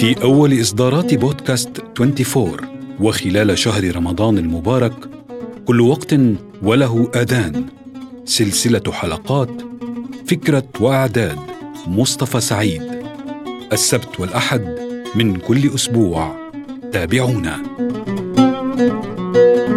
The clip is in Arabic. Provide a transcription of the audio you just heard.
في أول إصدارات بودكاست 24 وخلال شهر رمضان المبارك كل وقت وله آذان. سلسلة حلقات فكرة وإعداد مصطفى سعيد. السبت والأحد من كل أسبوع. تابعونا. thank you